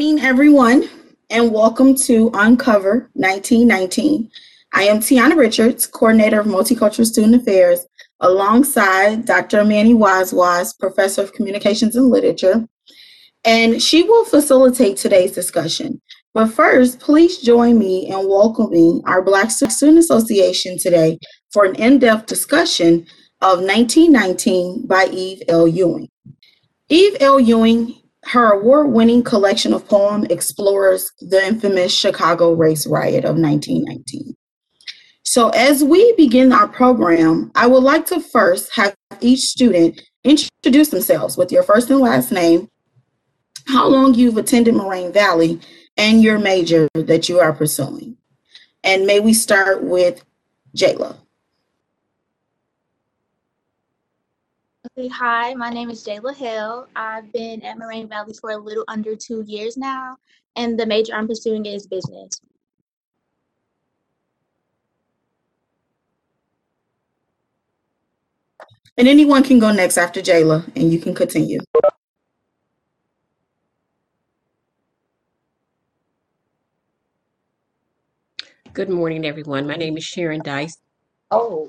morning, everyone, and welcome to Uncover 1919. I am Tiana Richards, Coordinator of Multicultural Student Affairs, alongside Dr. Manny Waz Professor of Communications and Literature, and she will facilitate today's discussion. But first, please join me in welcoming our Black Student Association today for an in-depth discussion of 1919 by Eve L. Ewing. Eve L. Ewing, her award-winning collection of poems explores the infamous Chicago race riot of 1919. So as we begin our program, I would like to first have each student introduce themselves with your first and last name, how long you've attended Moraine Valley, and your major that you are pursuing. And may we start with Jayla. Hi, my name is Jayla Hill. I've been at Moraine Valley for a little under two years now, and the major I'm pursuing is business. And anyone can go next after Jayla, and you can continue. Good morning, everyone. My name is Sharon Dice. Oh.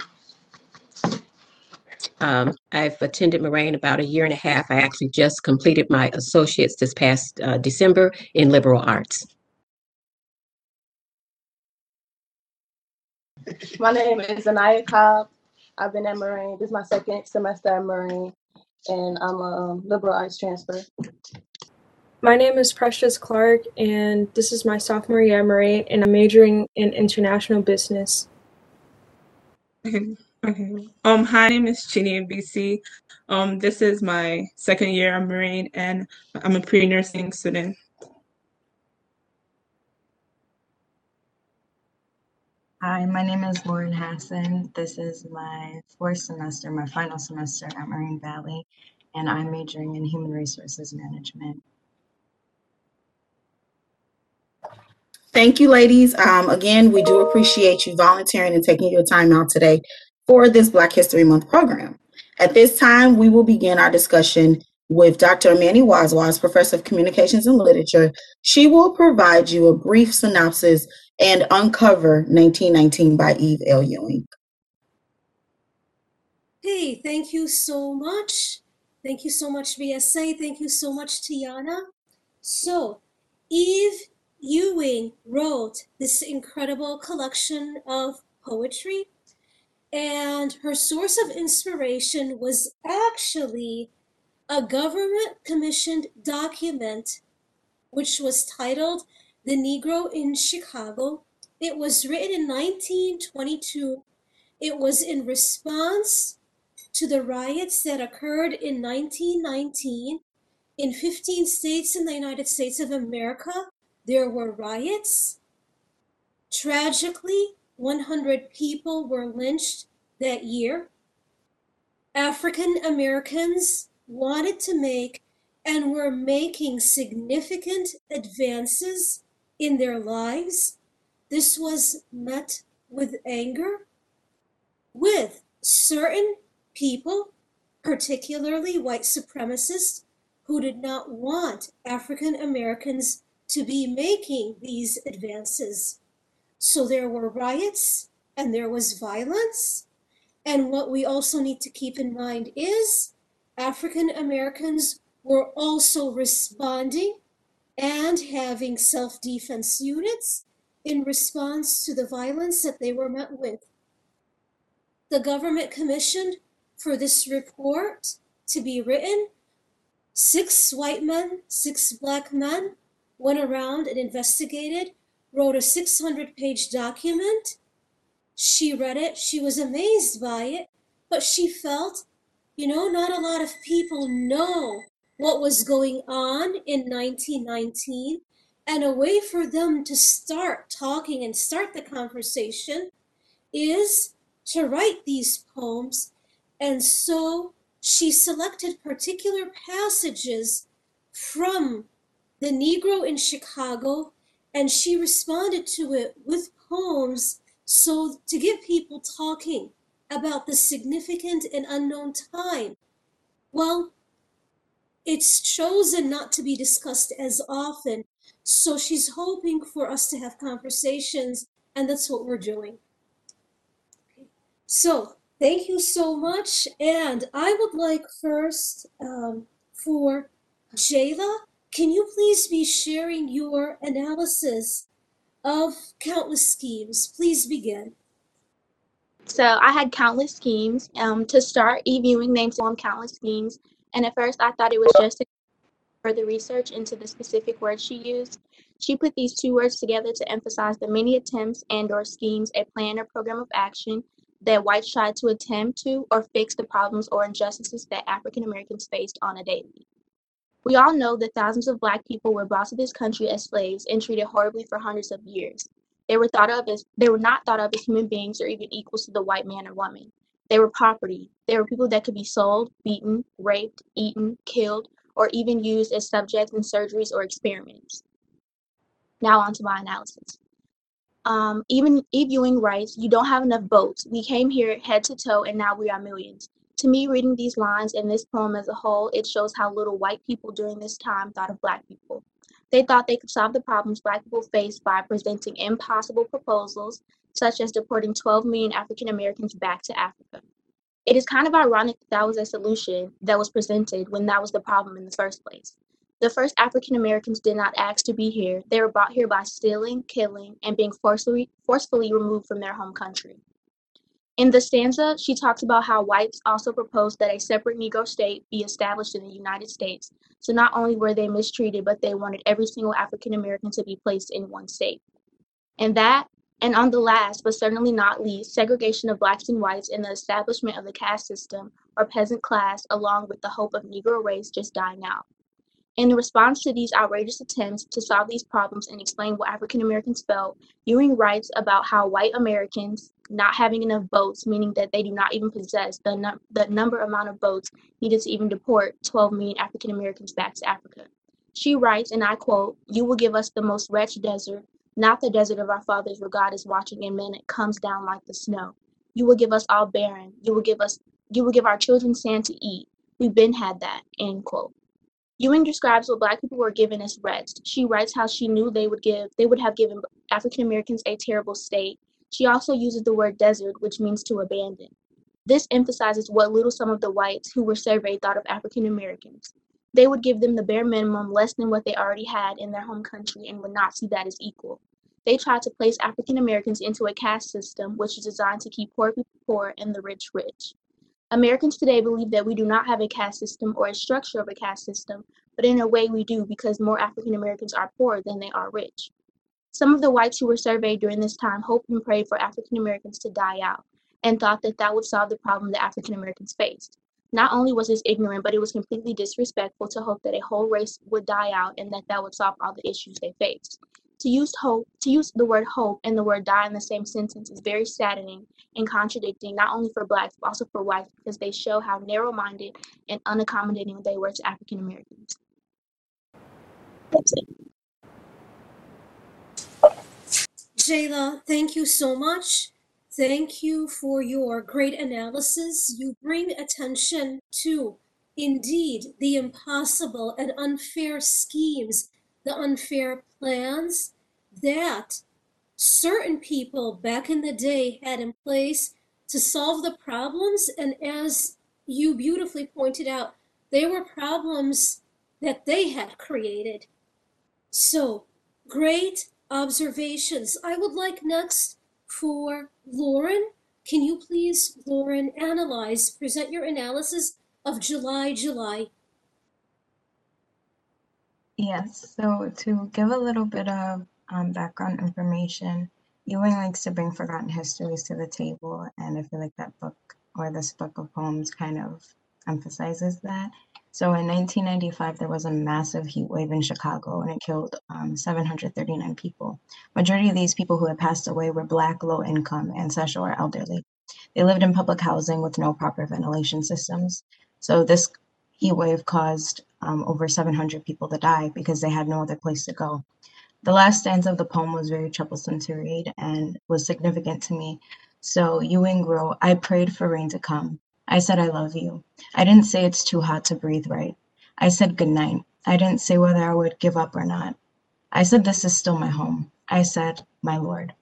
Um, I've attended Moraine about a year and a half. I actually just completed my associates this past uh, December in liberal arts. My name is Anaya Cobb. I've been at Moraine. This is my second semester at Moraine, and I'm a um, liberal arts transfer. My name is Precious Clark, and this is my sophomore year at Moraine, and I'm majoring in international business. Okay. Okay. Um, hi, my name is Chini BC. Um, this is my second year at Moraine, and I'm a pre-nursing student. Hi, my name is Lauren Hassan. This is my fourth semester, my final semester at Moraine Valley, and I'm majoring in human resources management. Thank you, ladies. Um, again, we do appreciate you volunteering and taking your time out today for this Black History Month program. At this time, we will begin our discussion with Dr. Manny Wazwaz, Professor of Communications and Literature. She will provide you a brief synopsis and uncover 1919 by Eve L. Ewing. Hey, thank you so much. Thank you so much, BSA. Thank you so much, Tiana. So, Eve Ewing wrote this incredible collection of poetry, and her source of inspiration was actually a government commissioned document which was titled The Negro in Chicago. It was written in 1922. It was in response to the riots that occurred in 1919 in 15 states in the United States of America there were riots. Tragically, 100 people were lynched that year. African Americans wanted to make and were making significant advances in their lives. This was met with anger, with certain people, particularly white supremacists, who did not want African Americans to be making these advances. So there were riots and there was violence. And what we also need to keep in mind is African Americans were also responding and having self defense units in response to the violence that they were met with. The government commissioned for this report to be written six white men, six black men, went around and investigated, wrote a 600 page document. She read it, she was amazed by it, but she felt, you know, not a lot of people know what was going on in 1919. And a way for them to start talking and start the conversation is to write these poems. And so she selected particular passages from the Negro in Chicago, and she responded to it with poems so to get people talking about the significant and unknown time. Well, it's chosen not to be discussed as often, So she's hoping for us to have conversations, and that's what we're doing. So thank you so much. And I would like first um, for Jayla, can you please be sharing your analysis of countless schemes? Please begin. So I had countless schemes. Um, to start, Eve Ewing named some countless schemes, and at first I thought it was just further research into the specific words she used. She put these two words together to emphasize the many attempts and or schemes, a plan or program of action that whites tried to attempt to or fix the problems or injustices that African Americans faced on a daily. We all know that thousands of black people were brought to this country as slaves and treated horribly for hundreds of years. They were thought of as they were not thought of as human beings or even equals to the white man or woman. They were property. They were people that could be sold, beaten, raped, eaten, killed, or even used as subjects in surgeries or experiments. Now on to my analysis. Um, even Eve Ewing writes, You don't have enough boats. We came here head to toe and now we are millions. To me, reading these lines and this poem as a whole, it shows how little white people during this time thought of black people. They thought they could solve the problems black people faced by presenting impossible proposals, such as deporting 12 million African Americans back to Africa. It is kind of ironic that that was a solution that was presented when that was the problem in the first place. The first African Americans did not ask to be here. They were brought here by stealing, killing, and being forcefully, forcefully removed from their home country. In the stanza, she talks about how whites also proposed that a separate Negro state be established in the United States. So not only were they mistreated, but they wanted every single African American to be placed in one state. And that and on the last, but certainly not least, segregation of blacks and whites and the establishment of the caste system or peasant class, along with the hope of Negro race just dying out. In response to these outrageous attempts to solve these problems and explain what African Americans felt, Ewing writes about how white Americans not having enough votes, meaning that they do not even possess the, num- the number amount of votes needed to even deport 12 million African Americans back to Africa. She writes, and I quote, You will give us the most wretched desert, not the desert of our fathers where God is watching and man it comes down like the snow. You will give us all barren. You will give us you will give our children sand to eat. We've been had that. End quote. Ewing describes what black people were given as rest. She writes how she knew they would give they would have given African Americans a terrible state. She also uses the word desert, which means to abandon. This emphasizes what little some of the whites who were surveyed thought of African Americans. They would give them the bare minimum, less than what they already had in their home country, and would not see that as equal. They tried to place African Americans into a caste system which is designed to keep poor people poor and the rich rich. Americans today believe that we do not have a caste system or a structure of a caste system, but in a way we do because more African Americans are poor than they are rich. Some of the whites who were surveyed during this time hoped and prayed for African Americans to die out and thought that that would solve the problem that African Americans faced. Not only was this ignorant, but it was completely disrespectful to hope that a whole race would die out and that that would solve all the issues they faced. To use hope, to use the word hope and the word die in the same sentence is very saddening and contradicting not only for blacks but also for whites because they show how narrow-minded and unaccommodating they were to African Americans. Jayla, thank you so much. Thank you for your great analysis. You bring attention to, indeed, the impossible and unfair schemes, the unfair plans that certain people back in the day had in place to solve the problems. And as you beautifully pointed out, they were problems that they had created. So, great observations. I would like next for Lauren. Can you please, Lauren, analyze, present your analysis of July, July? Yes, so to give a little bit of um, background information, Ewing likes to bring forgotten histories to the table, and I feel like that book or this book of poems kind of emphasizes that. So in 1995, there was a massive heat wave in Chicago and it killed um, 739 people. Majority of these people who had passed away were Black, low income, ancestral, or elderly. They lived in public housing with no proper ventilation systems. So this heat wave caused um, over 700 people to die because they had no other place to go. The last stanza of the poem was very troublesome to read and was significant to me. So Ewing wrote, I prayed for rain to come. I said, I love you. I didn't say it's too hot to breathe right. I said good night. I didn't say whether I would give up or not. I said, This is still my home. I said, My Lord.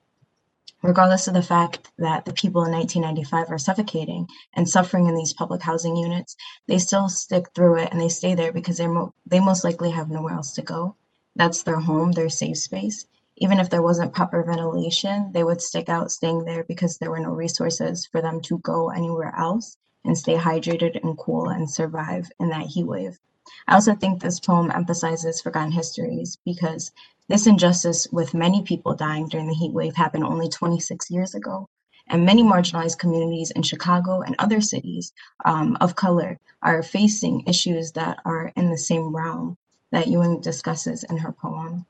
Regardless of the fact that the people in 1995 are suffocating and suffering in these public housing units, they still stick through it and they stay there because they're mo- they most likely have nowhere else to go. That's their home, their safe space. Even if there wasn't proper ventilation, they would stick out staying there because there were no resources for them to go anywhere else and stay hydrated and cool and survive in that heat wave. I also think this poem emphasizes forgotten histories because this injustice with many people dying during the heat wave happened only 26 years ago. And many marginalized communities in Chicago and other cities um, of color are facing issues that are in the same realm that Ewing discusses in her poem.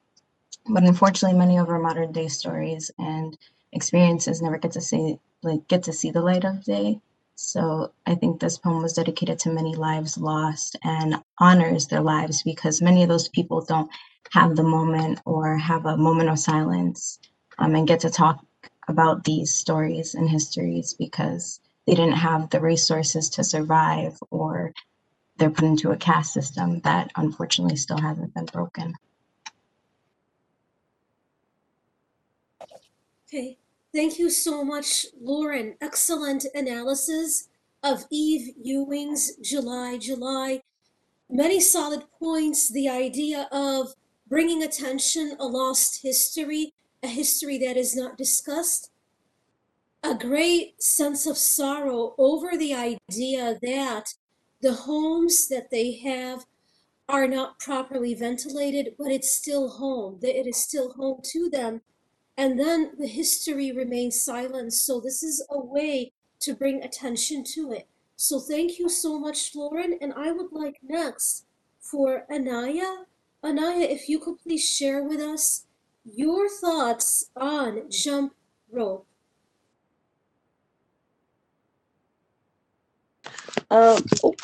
But unfortunately, many of our modern day stories and experiences never get to see like get to see the light of day. So I think this poem was dedicated to many lives lost and honors their lives because many of those people don't have the moment or have a moment of silence um, and get to talk about these stories and histories because they didn't have the resources to survive or they're put into a caste system that unfortunately still hasn't been broken. Okay, thank you so much, Lauren. Excellent analysis of Eve Ewing's July, July. Many solid points. The idea of bringing attention a lost history, a history that is not discussed. A great sense of sorrow over the idea that the homes that they have are not properly ventilated, but it's still home. that It is still home to them and then the history remains silent. So this is a way to bring attention to it. So thank you so much, Lauren. And I would like next for Anaya. Anaya, if you could please share with us your thoughts on jump rope. Um, oh,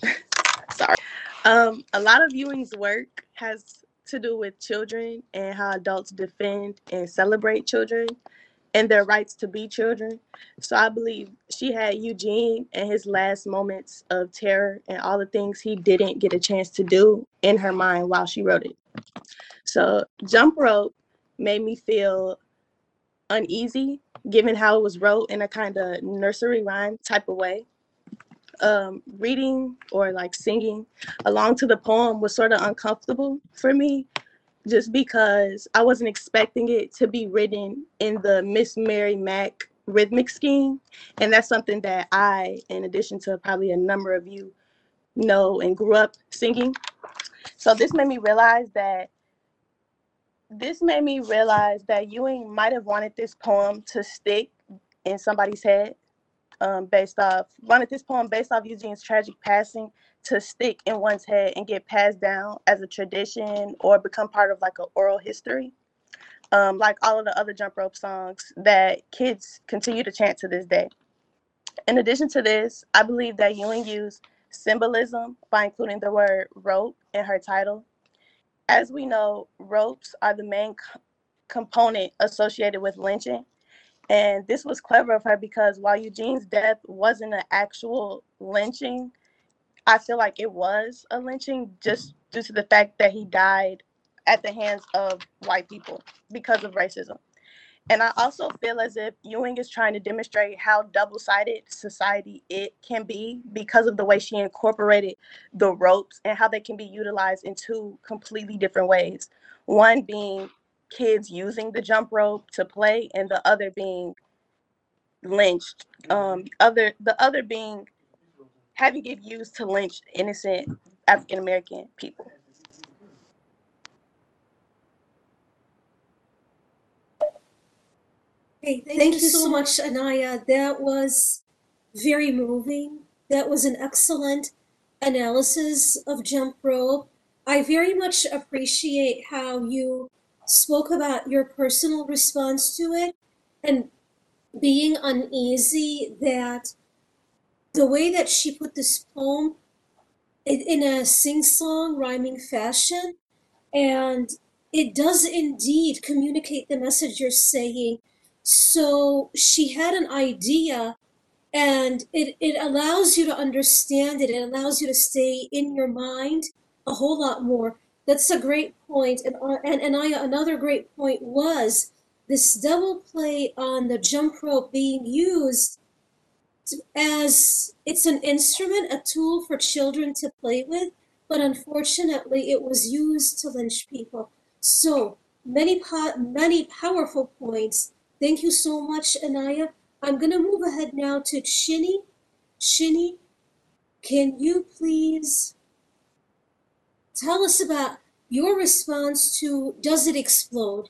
sorry. Um, a lot of Ewing's work has to do with children and how adults defend and celebrate children and their rights to be children. So I believe she had Eugene and his last moments of terror and all the things he didn't get a chance to do in her mind while she wrote it. So Jump Rope made me feel uneasy given how it was wrote in a kind of nursery rhyme type of way. Um, reading or like singing along to the poem was sort of uncomfortable for me just because I wasn't expecting it to be written in the Miss Mary Mack rhythmic scheme. And that's something that I, in addition to probably a number of you, know and grew up singing. So this made me realize that this made me realize that Ewing might have wanted this poem to stick in somebody's head um, based off wanted this poem based off Eugene's tragic passing to stick in one's head and get passed down as a tradition or become part of like an oral history. Um, like all of the other jump rope songs that kids continue to chant to this day. In addition to this, I believe that Ewing used symbolism by including the word rope in her title. As we know, ropes are the main co- component associated with lynching. And this was clever of her because while Eugene's death wasn't an actual lynching, I feel like it was a lynching just due to the fact that he died at the hands of white people because of racism. And I also feel as if Ewing is trying to demonstrate how double sided society it can be because of the way she incorporated the ropes and how they can be utilized in two completely different ways. One being kids using the jump rope to play, and the other being lynched. Um, other the other being having it used to lynch innocent African American people. Hey, thank, thank you, you so much, Anaya. That was very moving. That was an excellent analysis of jump rope. I very much appreciate how you spoke about your personal response to it and being uneasy that the way that she put this poem in a sing-song rhyming fashion and it does indeed communicate the message you're saying. So she had an idea and it, it allows you to understand it. It allows you to stay in your mind a whole lot more. That's a great point. And, and, and I, another great point was this double play on the jump rope being used as it's an instrument, a tool for children to play with, but unfortunately it was used to lynch people. So many, po- many powerful points. Thank you so much, Anaya. I'm going to move ahead now to Chinny. Chinny, can you please tell us about your response to Does It Explode?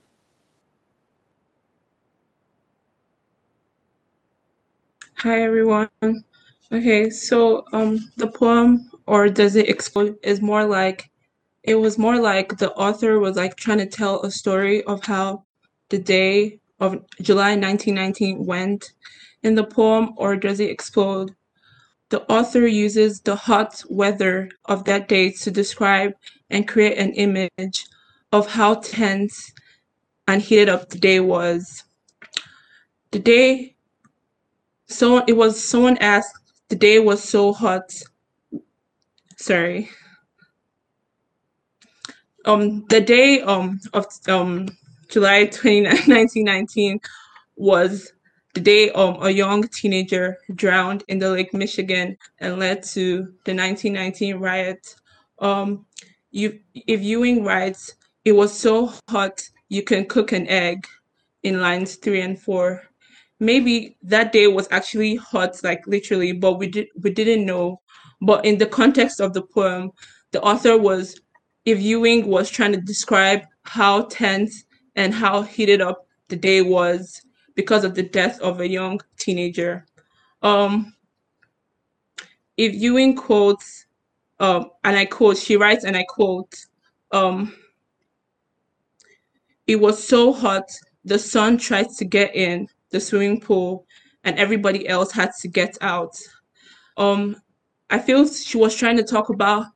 Hi everyone. Okay, so um the poem or Does It Explode is more like it was more like the author was like trying to tell a story of how the day of July 1919 went in the poem or Does It Explode? The author uses the hot weather of that day to describe and create an image of how tense and heated up the day was. The day someone it was someone asked the day was so hot. Sorry. Um the day um of um july 29 1919 was the day um a young teenager drowned in the lake michigan and led to the 1919 riot. Um you Eve Ewing writes it was so hot you can cook an egg in lines three and four. Maybe that day was actually hot like literally but we did we didn't know. But in the context of the poem the author was Eve Ewing was trying to describe how tense and how heated up the day was because of the death of a young teenager. Um Eve Ewing quotes um and i quote she writes and i quote um it was so hot the sun tried to get in the swimming pool and everybody else had to get out. Um, I feel she was trying to talk about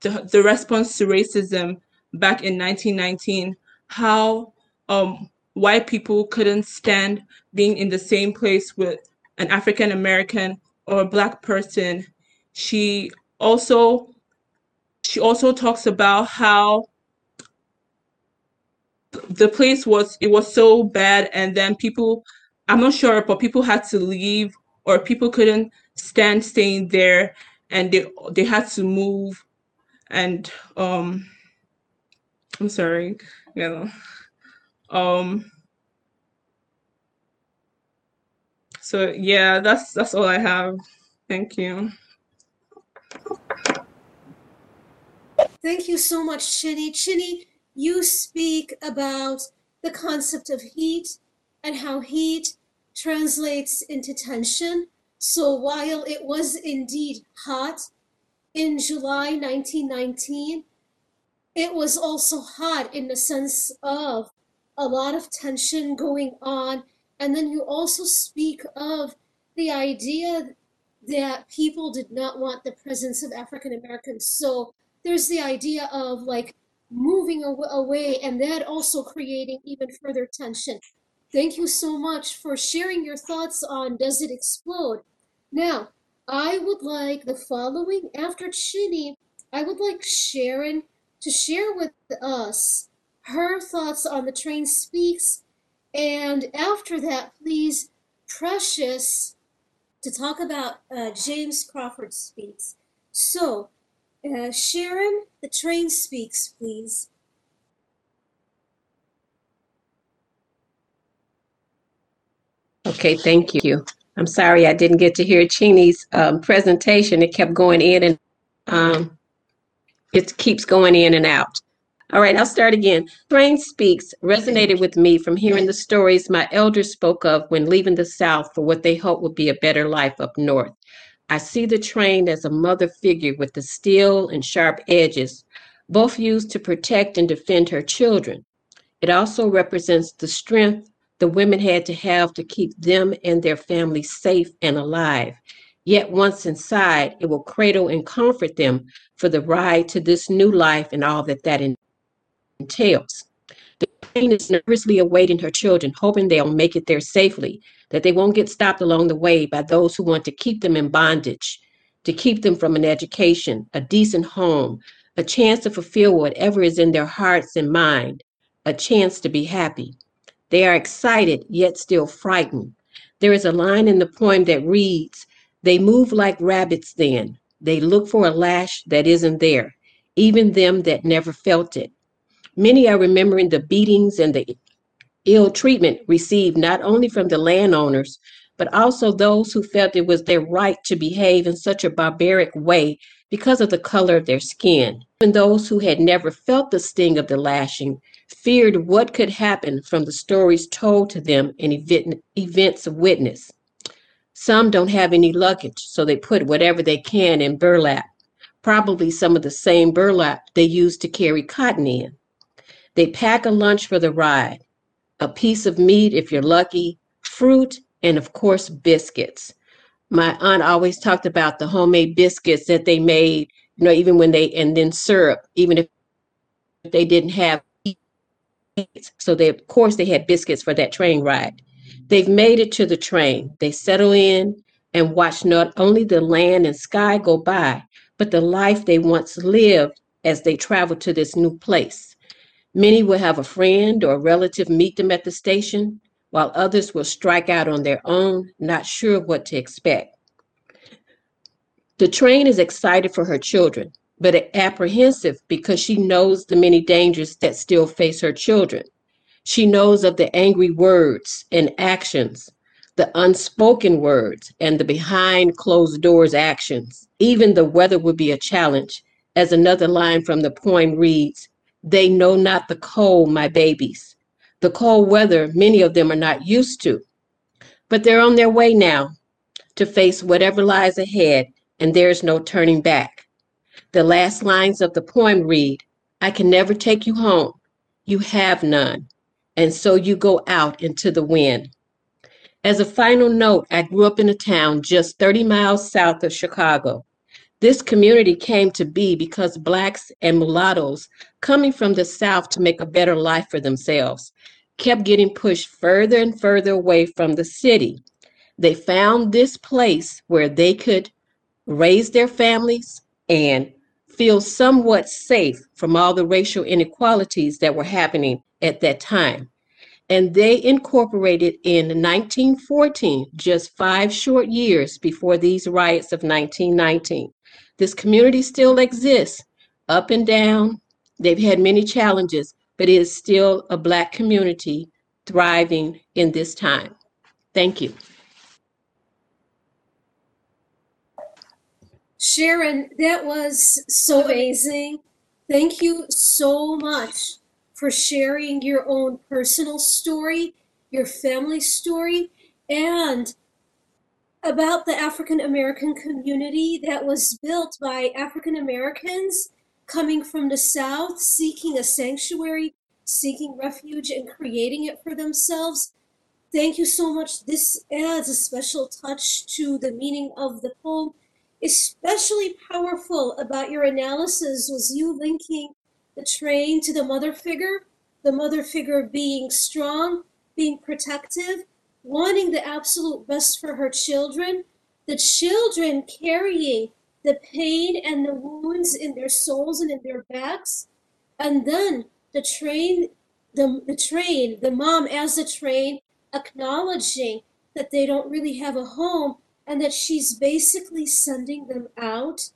the, the response to racism back in 1919, how um, white people couldn't stand being in the same place with an African American or a black person. She also she also talks about how the place was it was so bad and then people I'm not sure, but people had to leave or people couldn't stand staying there and they they had to move and um I'm sorry, you know. Um so yeah, that's that's all I have. Thank you. Thank you so much, Chinny. Chinny, you speak about the concept of heat and how heat translates into tension. So while it was indeed hot in July 1919, it was also hot in the sense of a lot of tension going on. And then you also speak of the idea that people did not want the presence of African Americans. So there's the idea of like moving aw- away and that also creating even further tension. Thank you so much for sharing your thoughts on Does It Explode? Now, I would like the following after Chinny, I would like Sharon to share with us her thoughts on The Train Speaks. And after that, please, Precious, to talk about uh, James Crawford Speaks. So, uh, Sharon, The Train Speaks, please. Okay, thank you. I'm sorry I didn't get to hear Cheney's um, presentation. It kept going in and um, it keeps going in and out. All right, I'll start again. Train Speaks resonated with me from hearing the stories my elders spoke of when leaving the South for what they hoped would be a better life up north. I see the train as a mother figure with the steel and sharp edges, both used to protect and defend her children. It also represents the strength the women had to have to keep them and their families safe and alive. Yet once inside, it will cradle and comfort them for the ride to this new life and all that that entails. Queen is nervously awaiting her children, hoping they'll make it there safely, that they won't get stopped along the way by those who want to keep them in bondage, to keep them from an education, a decent home, a chance to fulfill whatever is in their hearts and mind, a chance to be happy. They are excited, yet still frightened. There is a line in the poem that reads, They move like rabbits then. They look for a lash that isn't there, even them that never felt it. Many are remembering the beatings and the ill treatment received not only from the landowners, but also those who felt it was their right to behave in such a barbaric way because of the color of their skin. Even those who had never felt the sting of the lashing feared what could happen from the stories told to them and event, events witnessed. Some don't have any luggage, so they put whatever they can in burlap, probably some of the same burlap they use to carry cotton in. They pack a lunch for the ride, a piece of meat if you're lucky, fruit, and of course, biscuits. My aunt always talked about the homemade biscuits that they made, you know, even when they, and then syrup, even if they didn't have so they of course they had biscuits for that train ride. They've made it to the train. They settle in and watch not only the land and sky go by but the life they once lived as they travel to this new place many will have a friend or a relative meet them at the station while others will strike out on their own not sure what to expect the train is excited for her children but apprehensive because she knows the many dangers that still face her children. She knows of the angry words and actions, the unspoken words, and the behind closed doors actions. Even the weather would be a challenge, as another line from the poem reads They know not the cold, my babies. The cold weather, many of them are not used to. But they're on their way now to face whatever lies ahead, and there's no turning back. The last lines of the poem read, I can never take you home. You have none. And so you go out into the wind. As a final note, I grew up in a town just 30 miles south of Chicago. This community came to be because Blacks and mulattoes coming from the South to make a better life for themselves kept getting pushed further and further away from the city. They found this place where they could raise their families and feel somewhat safe from all the racial inequalities that were happening at that time. And they incorporated in 1914, just five short years before these riots of 1919. This community still exists up and down. They've had many challenges, but it is still a Black community thriving in this time. Thank you. Sharon, that was so amazing. Thank you so much for sharing your own personal story, your family story, and about the African American community that was built by African Americans coming from the South, seeking a sanctuary, seeking refuge, and creating it for themselves. Thank you so much. This adds a special touch to the meaning of the poem especially powerful about your analysis was you linking the train to the mother figure, the mother figure being strong, being protective, wanting the absolute best for her children, the children carrying the pain and the wounds in their souls and in their backs, and then the train, the, the train, the mom as the train, acknowledging that they don't really have a home and that she's basically sending them out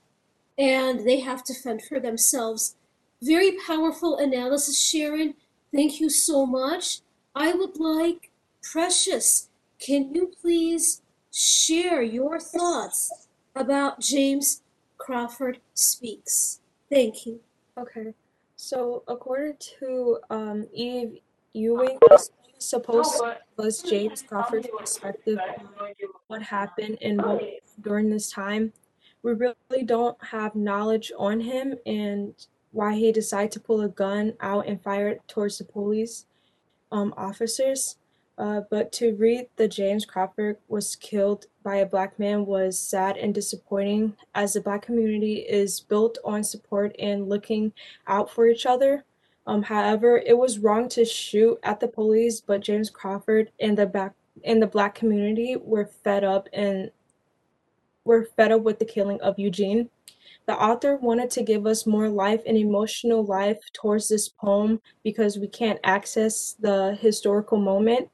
and they have to fend for themselves. Very powerful analysis, Sharon. Thank you so much. I would like, Precious, can you please share your thoughts about James Crawford Speaks? Thank you. Okay. So, according to um, Eve Ewing, supposed was James Crawford's perspective on what happened and what during this time. We really don't have knowledge on him and why he decided to pull a gun out and fire it towards the police um, officers. Uh, but to read that James Crawford was killed by a black man was sad and disappointing, as the black community is built on support and looking out for each other. Um, however, it was wrong to shoot at the police, but James Crawford and the back in the black community were fed up and were fed up with the killing of Eugene. The author wanted to give us more life and emotional life towards this poem because we can't access the historical moment.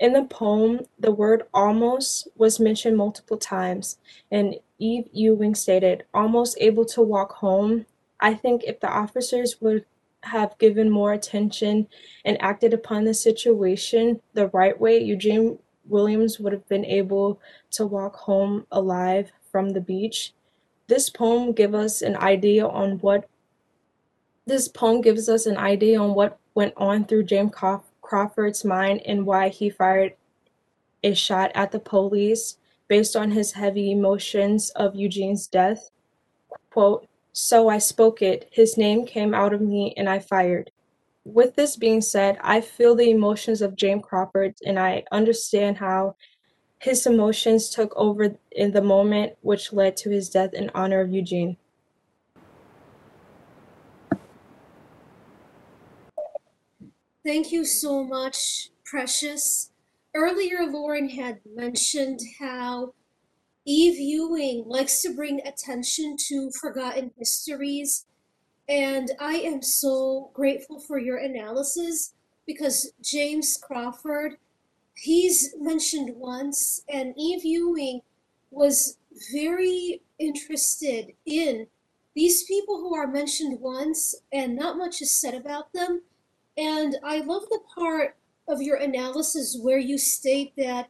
In the poem, the word almost was mentioned multiple times, and Eve Ewing stated, almost able to walk home. I think if the officers would have given more attention and acted upon the situation the right way, Eugene Williams would have been able to walk home alive from the beach. This poem gives us an idea on what this poem gives us an idea on what went on through James Crawford's mind and why he fired a shot at the police based on his heavy emotions of Eugene's death. Quote, so I spoke it, his name came out of me, and I fired. With this being said, I feel the emotions of James Crawford, and I understand how his emotions took over in the moment which led to his death in honor of Eugene. Thank you so much, Precious. Earlier, Lauren had mentioned how Eve Ewing likes to bring attention to forgotten histories, and I am so grateful for your analysis because James Crawford, he's mentioned once, and Eve Ewing was very interested in these people who are mentioned once and not much is said about them. And I love the part of your analysis where you state that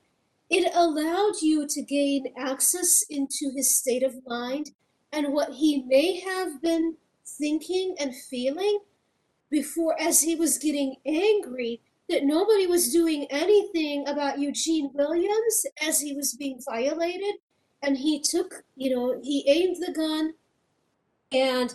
it allowed you to gain access into his state of mind and what he may have been thinking and feeling before as he was getting angry that nobody was doing anything about Eugene Williams as he was being violated. And he took you know he aimed the gun and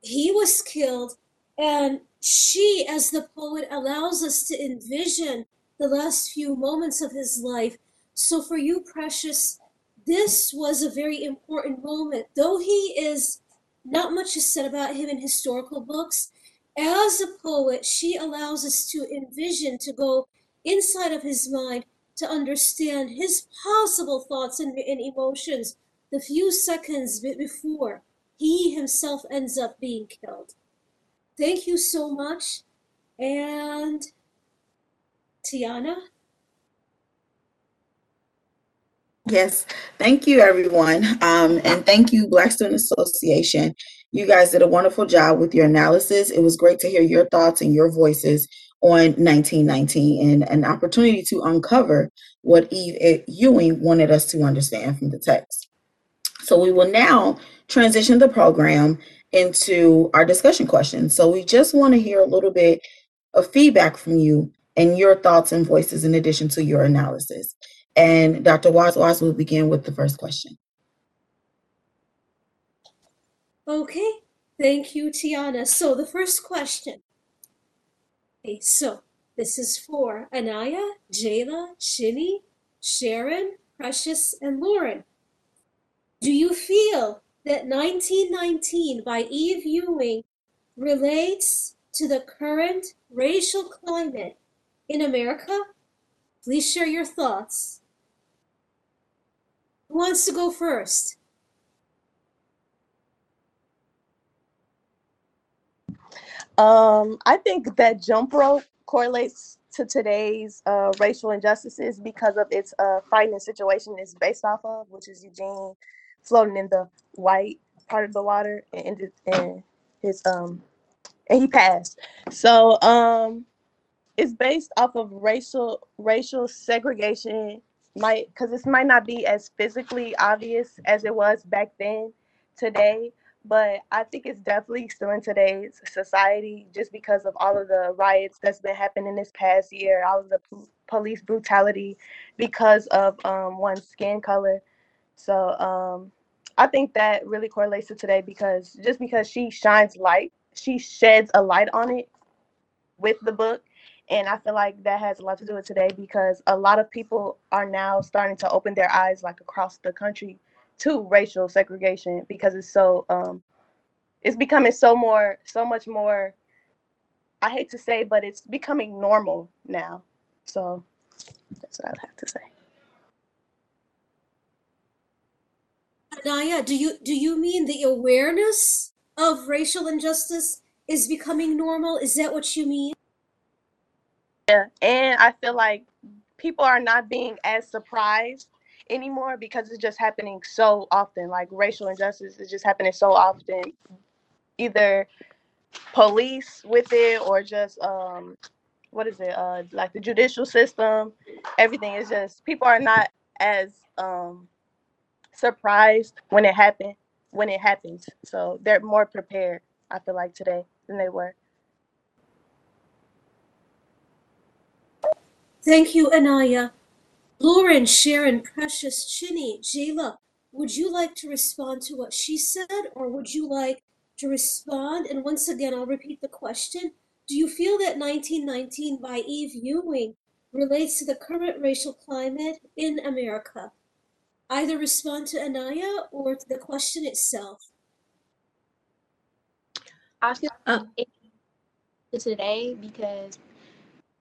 he was killed. And she as the poet allows us to envision the last few moments of his life so for you, Precious, this was a very important moment. Though he is not much is said about him in historical books, as a poet, she allows us to envision, to go inside of his mind, to understand his possible thoughts and, and emotions the few seconds before he himself ends up being killed. Thank you so much. And Tiana? Yes, thank you, everyone. Um, and thank you, Black Student Association. You guys did a wonderful job with your analysis. It was great to hear your thoughts and your voices on 1919 and an opportunity to uncover what Eve Ewing wanted us to understand from the text. So we will now transition the program into our discussion questions. So we just want to hear a little bit of feedback from you and your thoughts and voices in addition to your analysis. And Dr. Waz will begin with the first question. Okay, thank you, Tiana. So the first question. Okay, so this is for Anaya, Jayla, Shinny, Sharon, Precious, and Lauren. Do you feel that 1919 by Eve Ewing relates to the current racial climate in America? Please share your thoughts. Who wants to go first? Um, I think that jump rope correlates to today's uh, racial injustices because of its uh, frightening situation it's based off of, which is Eugene floating in the white part of the water and, and his um and he passed. So um, it's based off of racial racial segregation might because this might not be as physically obvious as it was back then today but i think it's definitely still in today's society just because of all of the riots that's been happening this past year all of the p- police brutality because of um, one's skin color so um, i think that really correlates to today because just because she shines light she sheds a light on it with the book and I feel like that has a lot to do with today because a lot of people are now starting to open their eyes like across the country to racial segregation because it's so um it's becoming so more so much more I hate to say but it's becoming normal now. So that's what I'd have to say. Anaya, do you do you mean the awareness of racial injustice is becoming normal? Is that what you mean? Yeah, and I feel like people are not being as surprised anymore because it's just happening so often. Like racial injustice is just happening so often. Either police with it or just um what is it uh like the judicial system everything is just people are not as um surprised when it happened when it happens so they're more prepared i feel like today than they were Thank you, Anaya. Lauren, Sharon, Precious, Chinny, Jayla, would you like to respond to what she said, or would you like to respond? And once again, I'll repeat the question. Do you feel that 1919 by Eve Ewing relates to the current racial climate in America? Either respond to Anaya or to the question itself. I feel Uh, today because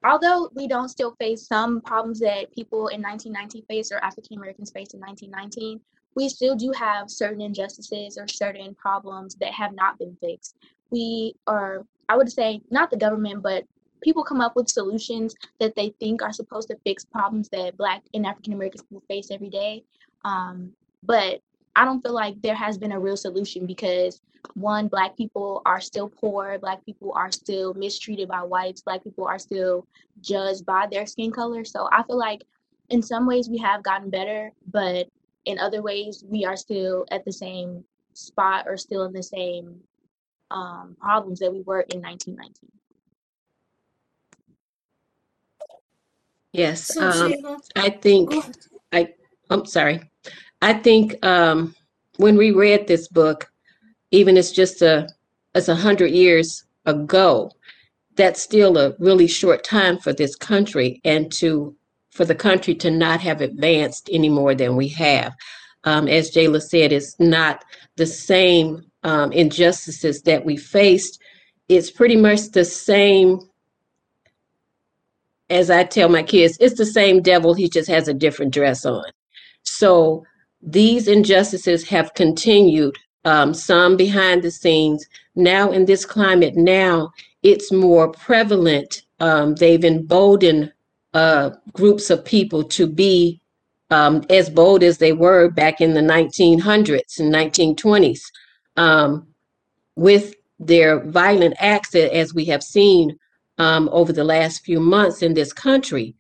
although we don't still face some problems that people in 1919 faced or African Americans faced in 1919, we still do have certain injustices or certain problems that have not been fixed. We are, I would say, not the government, but people come up with solutions that they think are supposed to fix problems that Black and African Americans people face every day. Um, but I don't feel like there has been a real solution because one, black people are still poor, black people are still mistreated by whites, black people are still judged by their skin color. So I feel like in some ways we have gotten better, but in other ways we are still at the same spot or still in the same um, problems that we were in 1919. yes, um, I think. I, I'm sorry. I think um, when we read this book, even it's just a, it's a hundred years ago, that's still a really short time for this country and to, for the country to not have advanced any more than we have. Um, as Jayla said, it's not the same um, injustices that we faced. It's pretty much the same as I tell my kids, it's the same devil, he just has a different dress on. So these injustices have continued, um, some behind the scenes. Now, in this climate, now it's more prevalent. Um, they've emboldened uh, groups of people to be um, as bold as they were back in the 1900s and 1920s um, with their violent acts, as we have seen um, over the last few months in this country.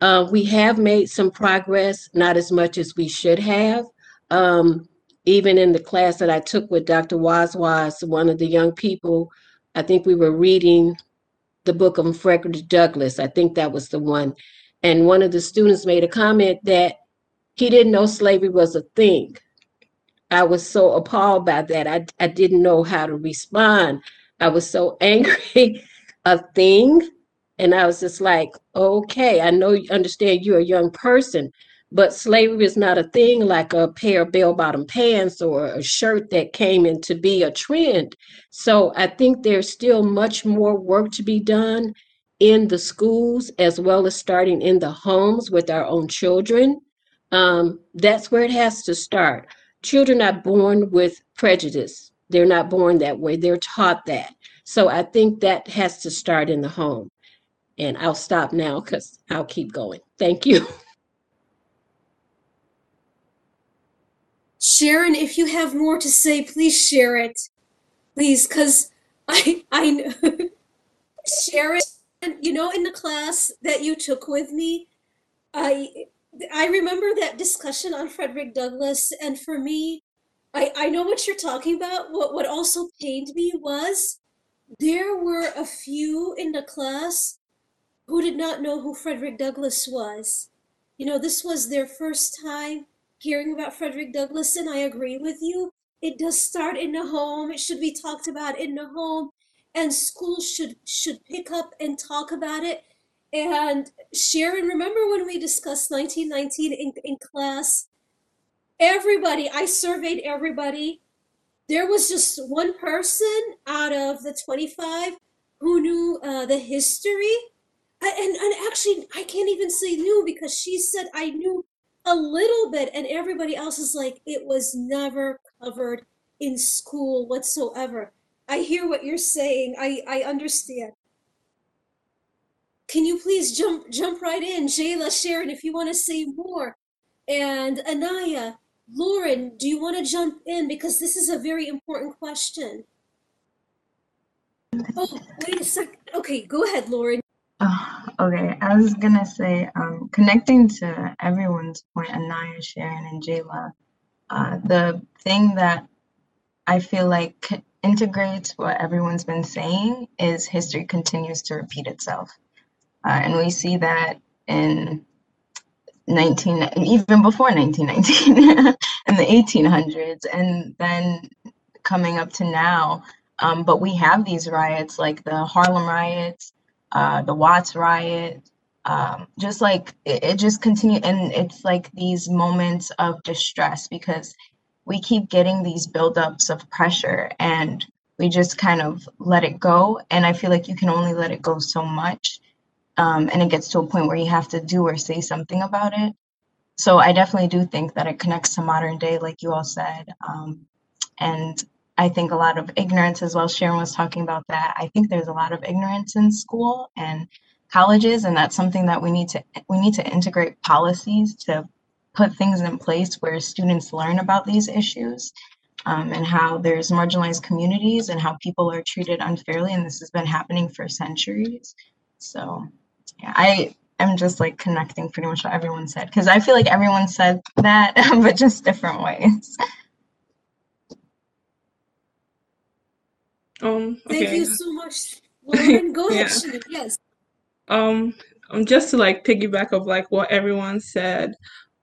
Uh, we have made some progress, not as much as we should have. Um, even in the class that I took with Dr. Wazwaz, one of the young people, I think we were reading the book of Frederick Douglass. I think that was the one. And one of the students made a comment that he didn't know slavery was a thing. I was so appalled by that. I, I didn't know how to respond. I was so angry. a thing. And I was just like, okay, I know you understand you're a young person, but slavery is not a thing like a pair of bell bottom pants or a shirt that came in to be a trend. So I think there's still much more work to be done in the schools as well as starting in the homes with our own children. Um, that's where it has to start. Children are born with prejudice. They're not born that way. They're taught that. So I think that has to start in the home. And I'll stop now because I'll keep going. Thank you. Sharon, if you have more to say, please share it. Please, because I I know Sharon, you know, in the class that you took with me, I I remember that discussion on Frederick Douglass, and for me, I, I know what you're talking about. What what also pained me was there were a few in the class who did not know who Frederick Douglass was. You know, this was their first time hearing about Frederick Douglass, and I agree with you. It does start in the home. It should be talked about in the home, and schools should should pick up and talk about it. And Sharon, remember when we discussed 1919 in, in class? Everybody, I surveyed everybody. There was just one person out of the 25 who knew uh, the history. And, and actually, I can't even say knew because she said I knew a little bit, and everybody else is like, it was never covered in school whatsoever. I hear what you're saying. I, I understand. Can you please jump jump right in, Jayla, Sharon, if you want to say more, and Anaya, Lauren, do you want to jump in because this is a very important question? Oh, wait a sec. Okay, go ahead, Lauren. Oh, okay, I was gonna say, um, connecting to everyone's point, Anaya, Sharon, and Jayla, uh, the thing that I feel like integrates what everyone's been saying is history continues to repeat itself. Uh, and we see that in 19, even before 1919, in the 1800s, and then coming up to now. Um, but we have these riots like the Harlem riots, uh, the Watts riot, um, just like it, it just continue, and it's like these moments of distress because we keep getting these buildups of pressure and we just kind of let it go. And I feel like you can only let it go so much. Um, and it gets to a point where you have to do or say something about it. So I definitely do think that it connects to modern day, like you all said. Um, and I think a lot of ignorance as well. Sharon was talking about that. I think there's a lot of ignorance in school and colleges, and that's something that we need to we need to integrate policies to put things in place where students learn about these issues um, and how there's marginalized communities and how people are treated unfairly, and this has been happening for centuries. So, yeah, I am just like connecting pretty much what everyone said because I feel like everyone said that, but just different ways. Um, Thank you so much, Lauren. Go ahead. Yes. Um, um, just to like piggyback of like what everyone said,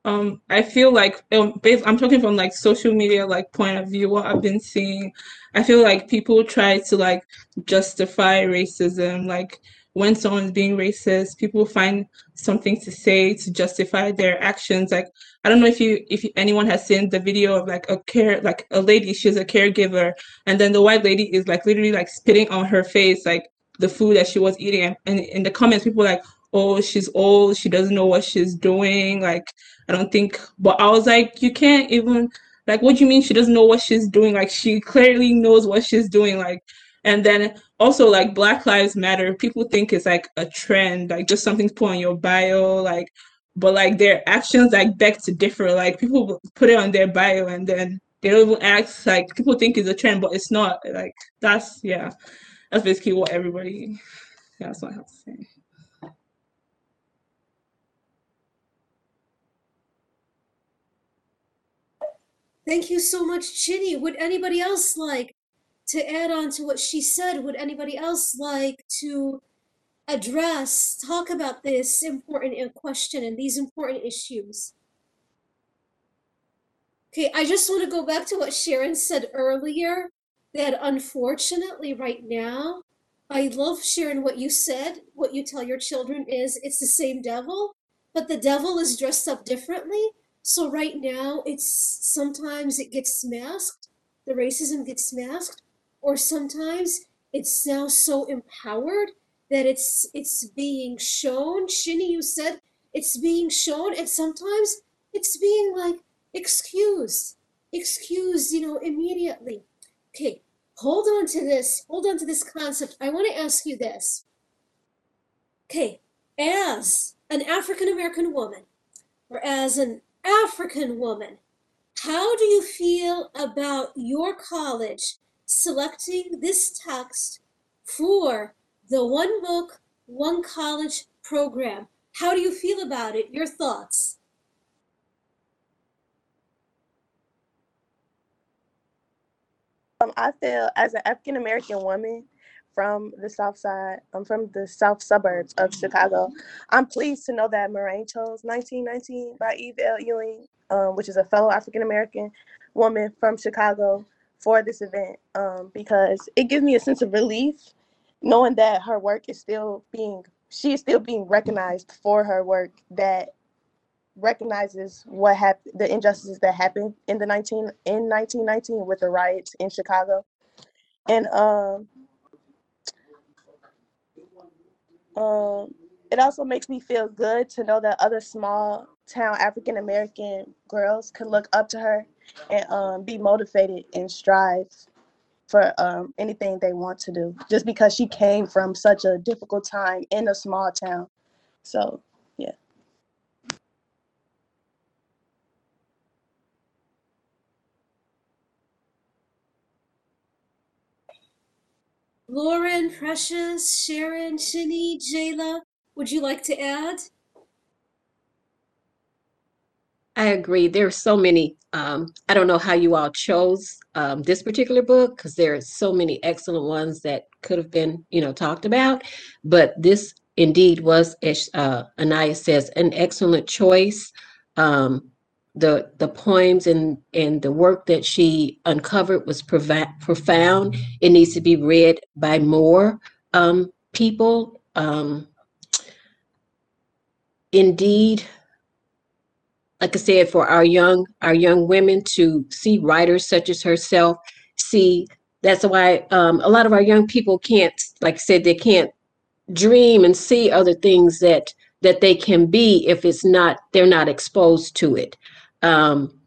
um, I feel like um, based, I'm talking from like social media like point of view, what I've been seeing, I feel like people try to like justify racism. Like when someone's being racist, people find something to say to justify their actions. Like I don't know if you if anyone has seen the video of like a care like a lady, she's a caregiver, and then the white lady is like literally like spitting on her face like the food that she was eating and, and in the comments people like oh she's old she doesn't know what she's doing like i don't think but i was like you can't even like what do you mean she doesn't know what she's doing like she clearly knows what she's doing like and then also like black lives matter people think it's like a trend like just something to put on your bio like but like their actions like beg to differ. Like people put it on their bio and then they don't even ask like people think it's a trend but it's not. Like that's yeah. That's basically what everybody yeah that's what i have to say. Thank you so much, Chinny. Would anybody else like to add on to what she said? Would anybody else like to address, talk about this important question and these important issues? Okay, I just want to go back to what Sharon said earlier that unfortunately, right now, I love Sharon what you said. What you tell your children is it's the same devil, but the devil is dressed up differently. So right now, it's sometimes it gets masked, the racism gets masked, or sometimes it's now so empowered that it's it's being shown. Shinny, you said it's being shown, and sometimes it's being like excused, excused, you know, immediately. Okay, hold on to this. Hold on to this concept. I want to ask you this. Okay, as an African American woman, or as an African woman, how do you feel about your college selecting this text for the One Book, One College program? How do you feel about it? Your thoughts? Um, I feel as an African American woman from the South Side, I'm from the South suburbs of Chicago. I'm pleased to know that Moraine chose 1919 by Eve L. Ewing, um, which is a fellow African American woman from Chicago, for this event um, because it gives me a sense of relief knowing that her work is still being she is still being recognized for her work that recognizes what happened the injustices that happened in the 19 in 1919 with the riots in Chicago. And um um it also makes me feel good to know that other small town African American girls could look up to her and um, be motivated and strive for um, anything they want to do just because she came from such a difficult time in a small town. So, yeah. Lauren, Precious, Sharon, Shinny, Jayla, would you like to add? I agree. There are so many. Um, I don't know how you all chose um, this particular book because there are so many excellent ones that could have been, you know, talked about. But this indeed was, as uh, Anaya says, an excellent choice. Um, the the poems and and the work that she uncovered was provi- profound. It needs to be read by more um, people. Um, indeed, like I said, for our young our young women to see writers such as herself, see that's why um, a lot of our young people can't, like I said, they can't dream and see other things that that they can be if it's not they're not exposed to it. Um,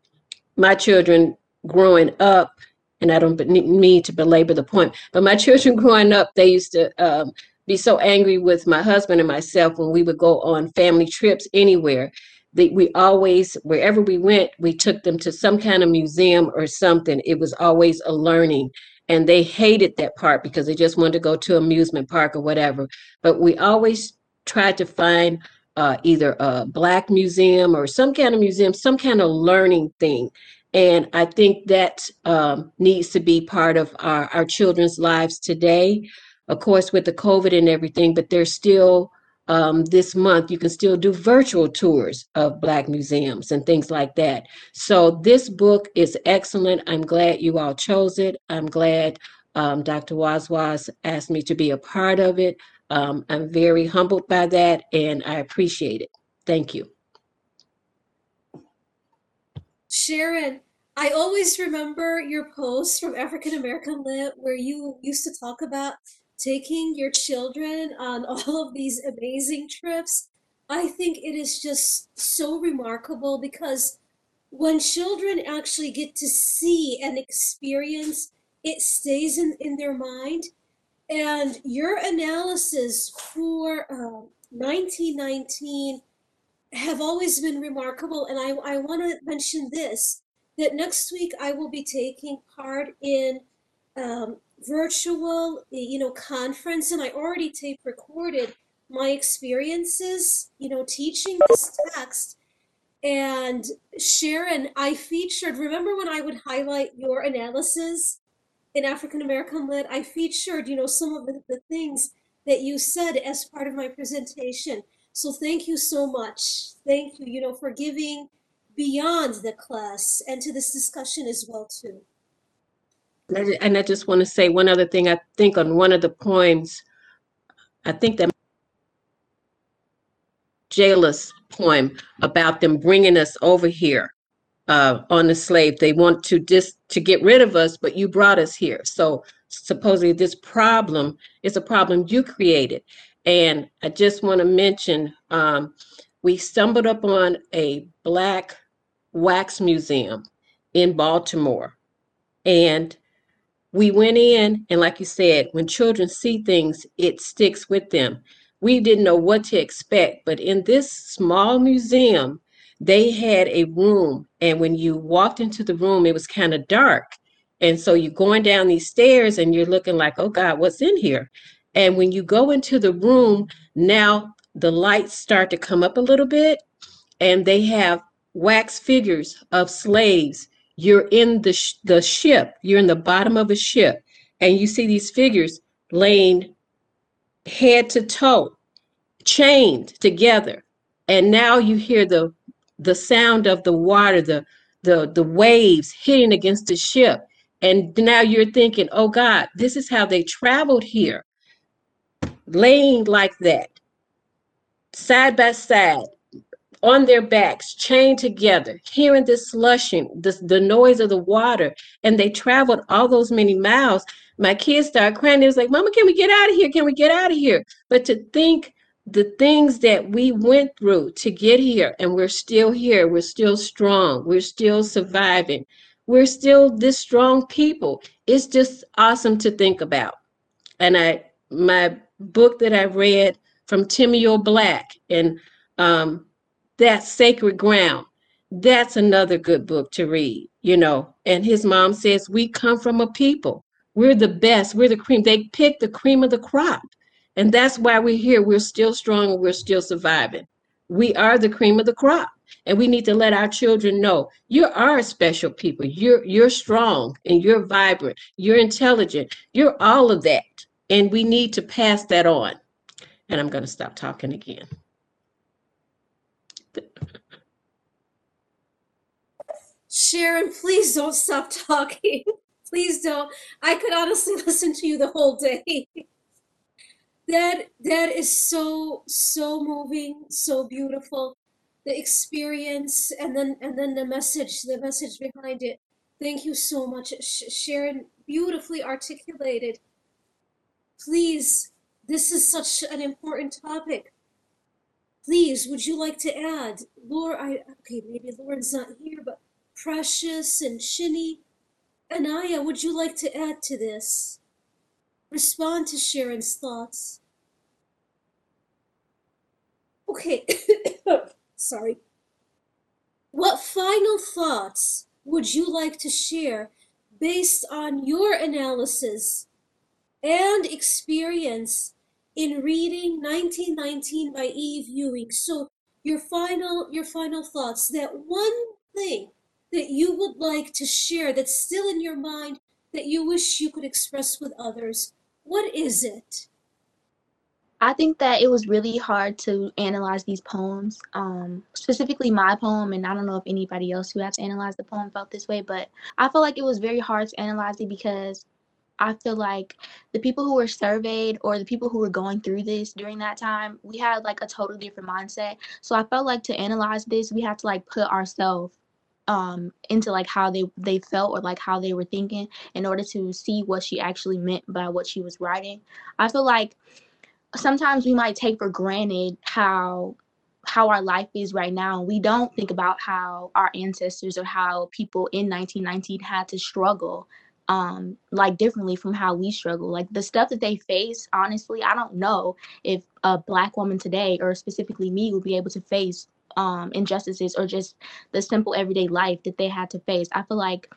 my children growing up, and I don't mean to belabor the point, but my children growing up, they used to um, be so angry with my husband and myself when we would go on family trips anywhere we always wherever we went we took them to some kind of museum or something. It was always a learning. And they hated that part because they just wanted to go to amusement park or whatever. But we always tried to find uh, either a black museum or some kind of museum some kind of learning thing. And i think that um, needs to be part of our, our children's lives today. Of course with the covid and everything but there's still um, this month, you can still do virtual tours of Black museums and things like that. So this book is excellent. I'm glad you all chose it. I'm glad um, Dr. Wazwaz asked me to be a part of it. Um, I'm very humbled by that and I appreciate it. Thank you. Sharon, I always remember your post from African American Lit where you used to talk about taking your children on all of these amazing trips. I think it is just so remarkable because when children actually get to see and experience, it stays in, in their mind. And your analysis for uh, 1919 have always been remarkable. And I, I want to mention this that next week I will be taking part in um, virtual, you know, conference, and I already tape recorded my experiences, you know, teaching this text. And Sharon, I featured, remember when I would highlight your analysis in African American Lit? I featured, you know, some of the, the things that you said as part of my presentation. So thank you so much. Thank you, you know, for giving beyond the class and to this discussion as well too. And I just want to say one other thing. I think on one of the poems, I think that Jayla's poem about them bringing us over here uh, on the slave. They want to just to get rid of us, but you brought us here. So supposedly this problem is a problem you created. And I just want to mention, um, we stumbled upon a black wax museum in Baltimore. And we went in, and like you said, when children see things, it sticks with them. We didn't know what to expect, but in this small museum, they had a room, and when you walked into the room, it was kind of dark. And so you're going down these stairs and you're looking like, oh God, what's in here? And when you go into the room, now the lights start to come up a little bit, and they have wax figures of slaves you're in the, sh- the ship, you're in the bottom of a ship, and you see these figures laying head to toe, chained together. And now you hear the the sound of the water, the the the waves hitting against the ship. And now you're thinking, oh God, this is how they traveled here, laying like that, side by side, on their backs, chained together, hearing this slushing, this, the noise of the water. And they traveled all those many miles. My kids started crying. They was like, Mama, can we get out of here? Can we get out of here? But to think the things that we went through to get here, and we're still here, we're still strong, we're still surviving, we're still this strong people. It's just awesome to think about. And I, my book that I read from Timuel Black and um, that sacred ground. That's another good book to read, you know. And his mom says, We come from a people. We're the best. We're the cream. They picked the cream of the crop. And that's why we're here. We're still strong and we're still surviving. We are the cream of the crop. And we need to let our children know you are special people. You're you're strong and you're vibrant. You're intelligent. You're all of that. And we need to pass that on. And I'm going to stop talking again. Sharon, please don't stop talking. Please don't. I could honestly listen to you the whole day. That that is so so moving, so beautiful. The experience and then and then the message, the message behind it. Thank you so much, Sh- Sharon. Beautifully articulated. Please, this is such an important topic. Please, would you like to add? Laura, I okay, maybe Lauren's not here, but Precious and Shinny, Anaya, would you like to add to this? Respond to Sharon's thoughts. Okay, sorry. What final thoughts would you like to share based on your analysis and experience in reading 1919 by Eve Ewing? So your final your final thoughts, that one thing that you would like to share that's still in your mind that you wish you could express with others. What is it? I think that it was really hard to analyze these poems, um, specifically my poem, and I don't know if anybody else who had to analyze the poem felt this way, but I felt like it was very hard to analyze it because I feel like the people who were surveyed or the people who were going through this during that time, we had like a totally different mindset. So I felt like to analyze this, we had to like put ourselves um into like how they they felt or like how they were thinking in order to see what she actually meant by what she was writing i feel like sometimes we might take for granted how how our life is right now we don't think about how our ancestors or how people in 1919 had to struggle um like differently from how we struggle like the stuff that they face honestly i don't know if a black woman today or specifically me would be able to face um, injustices or just the simple everyday life that they had to face. I feel like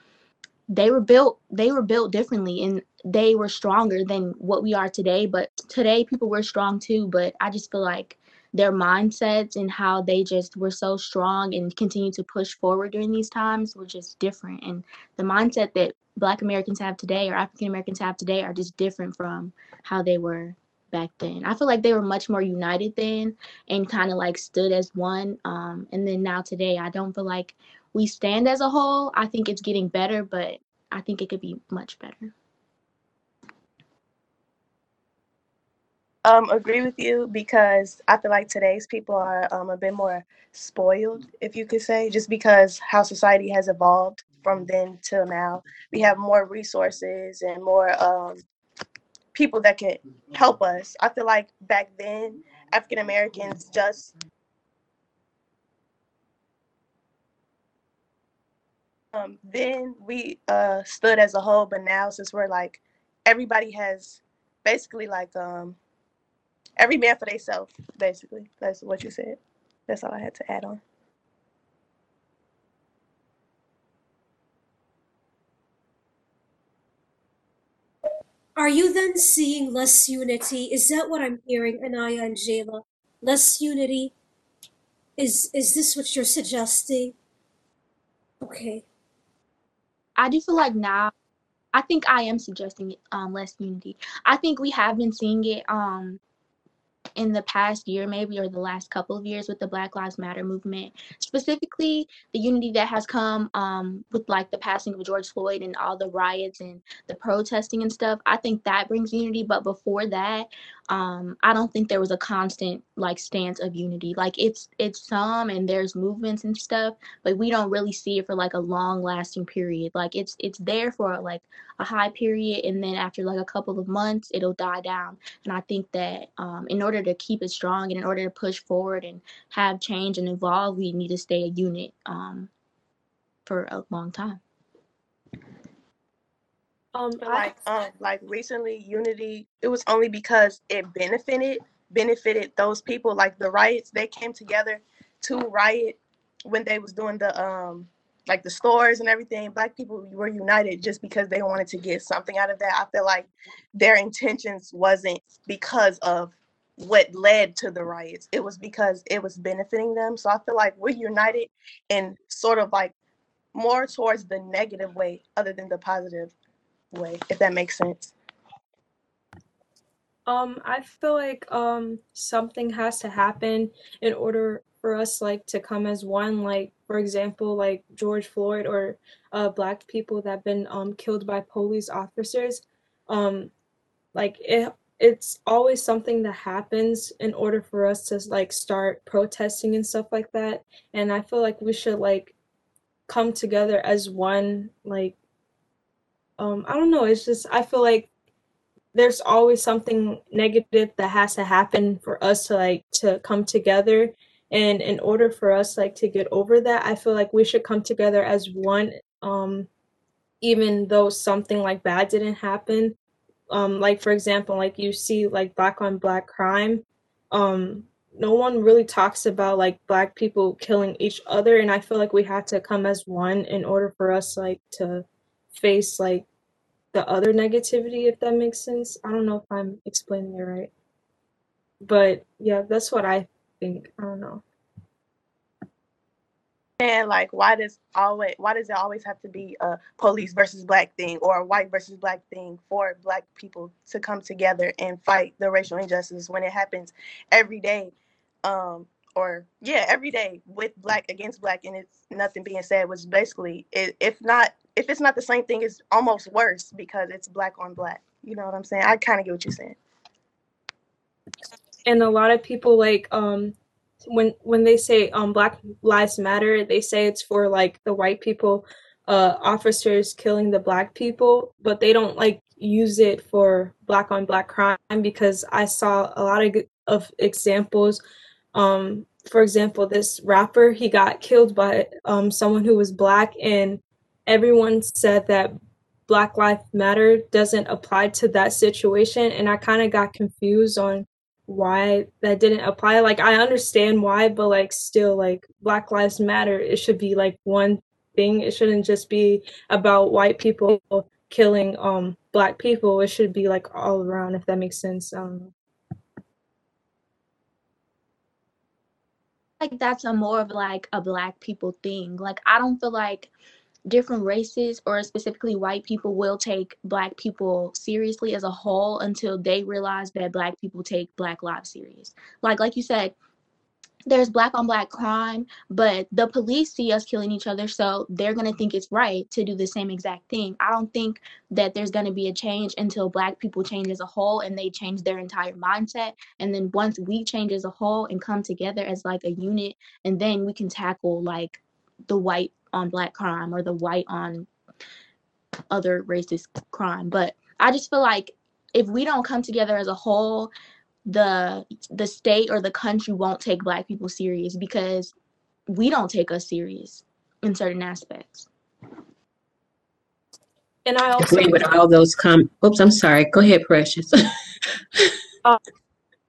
they were built they were built differently and they were stronger than what we are today but today people were strong too but i just feel like their mindsets and how they just were so strong and continue to push forward during these times were just different and the mindset that black americans have today or african americans have today are just different from how they were back then. I feel like they were much more united then and kind of like stood as one. Um, and then now today, I don't feel like we stand as a whole. I think it's getting better, but I think it could be much better. Um, agree with you because I feel like today's people are um, a bit more spoiled, if you could say, just because how society has evolved from then till now. We have more resources and more um, people that could help us. I feel like back then, African Americans just um, then we uh, stood as a whole, but now since we're like everybody has basically like um, every man for themselves, basically. That's what you said. That's all I had to add on. Are you then seeing less unity? Is that what I'm hearing, Anaya and Jayla? Less unity? Is is this what you're suggesting? Okay. I do feel like now, I think I am suggesting um, less unity. I think we have been seeing it um, in the past year, maybe, or the last couple of years with the Black Lives Matter movement, specifically the unity that has come um, with like the passing of George Floyd and all the riots and the protesting and stuff. I think that brings unity. But before that, um, I don't think there was a constant like stance of unity. Like it's it's some and there's movements and stuff, but we don't really see it for like a long lasting period. Like it's it's there for like a high period, and then after like a couple of months, it'll die down. And I think that um, in order to keep it strong and in order to push forward and have change and evolve, we need to stay a unit um, for a long time. Um, But like um like recently unity it was only because it benefited benefited those people like the riots they came together to riot when they was doing the um like the stores and everything. Black people were united just because they wanted to get something out of that. I feel like their intentions wasn't because of what led to the riots. It was because it was benefiting them. So i feel like we're united in sort of like more towards the negative way other than the positive way, if that makes sense. Um, I feel like um something has to happen in order for us like to come as one. Like for example, like George Floyd or uh black people that have been um killed by police officers. Um, like it it's always something that happens in order for us to like start protesting and stuff like that. And I feel like we should like come together as one. Like um, I don't know. It's just I feel like there's always something negative that has to happen for us to like to come together and in order for us like to get over that i feel like we should come together as one um even though something like bad didn't happen um like for example like you see like black on black crime um no one really talks about like black people killing each other and i feel like we have to come as one in order for us like to face like the other negativity, if that makes sense. I don't know if I'm explaining it right. But yeah, that's what I think. I don't know. And like, why does always why does it always have to be a police versus black thing or a white versus black thing for black people to come together and fight the racial injustice when it happens every day? Um, or yeah, every day with black against black, and it's nothing being said, which basically, if not if it's not the same thing, it's almost worse because it's black on black. You know what I'm saying? I kind of get what you're saying. And a lot of people like um when when they say um Black Lives Matter, they say it's for like the white people, uh officers killing the black people, but they don't like use it for black on black crime because I saw a lot of of examples. Um, for example, this rapper he got killed by um someone who was black and everyone said that Black Lives Matter doesn't apply to that situation. And I kind of got confused on why that didn't apply. Like, I understand why, but like, still, like, Black Lives Matter, it should be like one thing. It shouldn't just be about white people killing um black people. It should be like all around, if that makes sense. Um, like that's a more of like a black people thing. Like I don't feel like different races or specifically white people will take black people seriously as a whole until they realize that black people take black lives serious. Like like you said there's black on black crime but the police see us killing each other so they're going to think it's right to do the same exact thing. I don't think that there's going to be a change until black people change as a whole and they change their entire mindset. And then once we change as a whole and come together as like a unit and then we can tackle like the white on black crime or the white on other racist crime. But I just feel like if we don't come together as a whole, the the state or the country won't take black people serious because we don't take us serious in certain aspects. and I also Agree with all those com, oops, I'm sorry. Go ahead, Precious. Uh,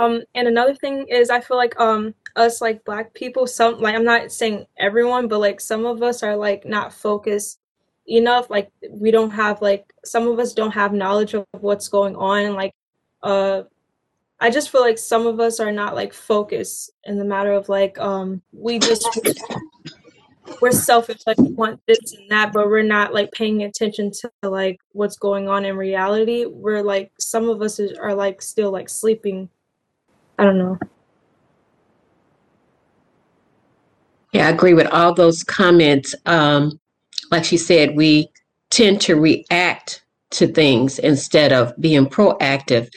Um, and another thing is I feel like um us like black people, some like I'm not saying everyone, but like some of us are like not focused enough. Like we don't have like some of us don't have knowledge of what's going on. Like uh I just feel like some of us are not like focused in the matter of like um we just we're selfish like we want this and that but we're not like paying attention to like what's going on in reality we're like some of us is, are like still like sleeping I don't know. Yeah, I agree with all those comments. Um, like she said, we tend to react to things instead of being proactive.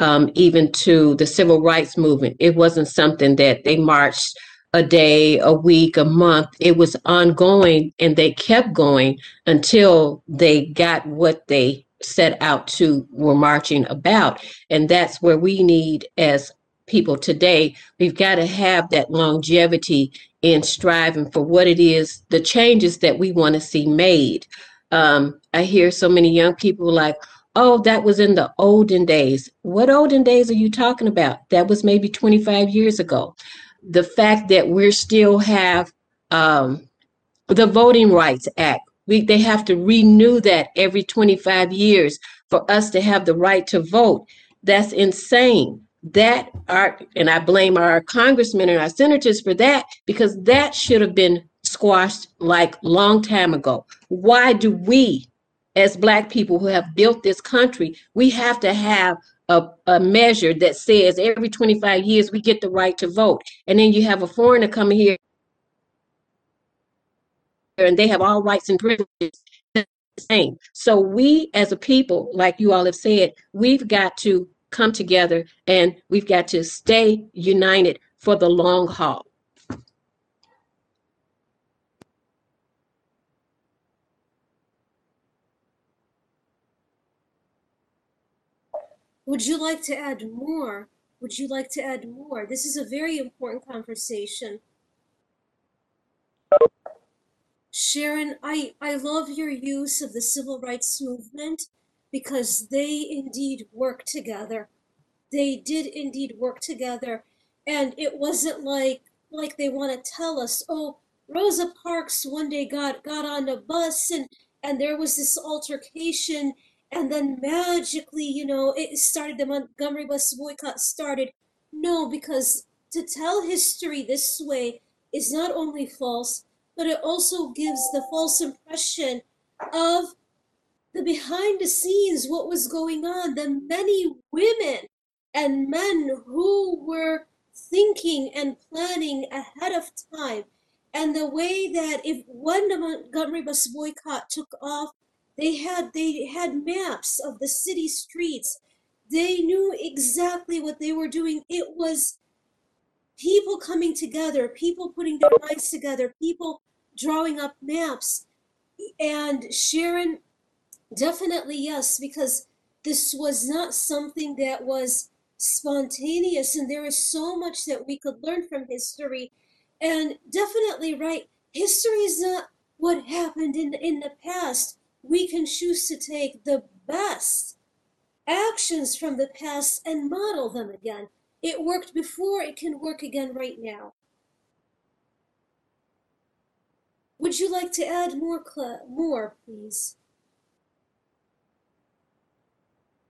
Um, even to the civil rights movement, it wasn't something that they marched a day, a week, a month. It was ongoing and they kept going until they got what they set out to were marching about. And that's where we need as people today, we've got to have that longevity in striving for what it is, the changes that we want to see made. Um, I hear so many young people like, oh, that was in the olden days. What olden days are you talking about? That was maybe 25 years ago. The fact that we still have um, the Voting Rights Act, we, they have to renew that every 25 years for us to have the right to vote. That's insane. That are, and I blame our congressmen and our senators for that because that should have been squashed like long time ago. Why do we, as black people who have built this country, we have to have a, a measure that says every 25 years we get the right to vote. And then you have a foreigner coming here and they have all rights and privileges the same. So we as a people, like you all have said, we've got to come together and we've got to stay united for the long haul. Would you like to add more? Would you like to add more? This is a very important conversation. Sharon, I, I love your use of the civil rights movement because they indeed worked together. They did indeed work together. And it wasn't like like they want to tell us, oh, Rosa Parks one day got got on a bus and and there was this altercation and then magically, you know, it started the Montgomery bus boycott started. No, because to tell history this way is not only false, but it also gives the false impression of the behind the scenes, what was going on, the many women and men who were thinking and planning ahead of time. And the way that if when the Montgomery bus boycott took off, they had they had maps of the city streets. They knew exactly what they were doing. It was people coming together, people putting their minds together, people drawing up maps. And Sharon, definitely yes, because this was not something that was spontaneous, and there is so much that we could learn from history. And definitely right, history is not what happened in, in the past. We can choose to take the best actions from the past and model them again. It worked before, it can work again right now. Would you like to add more, more, please?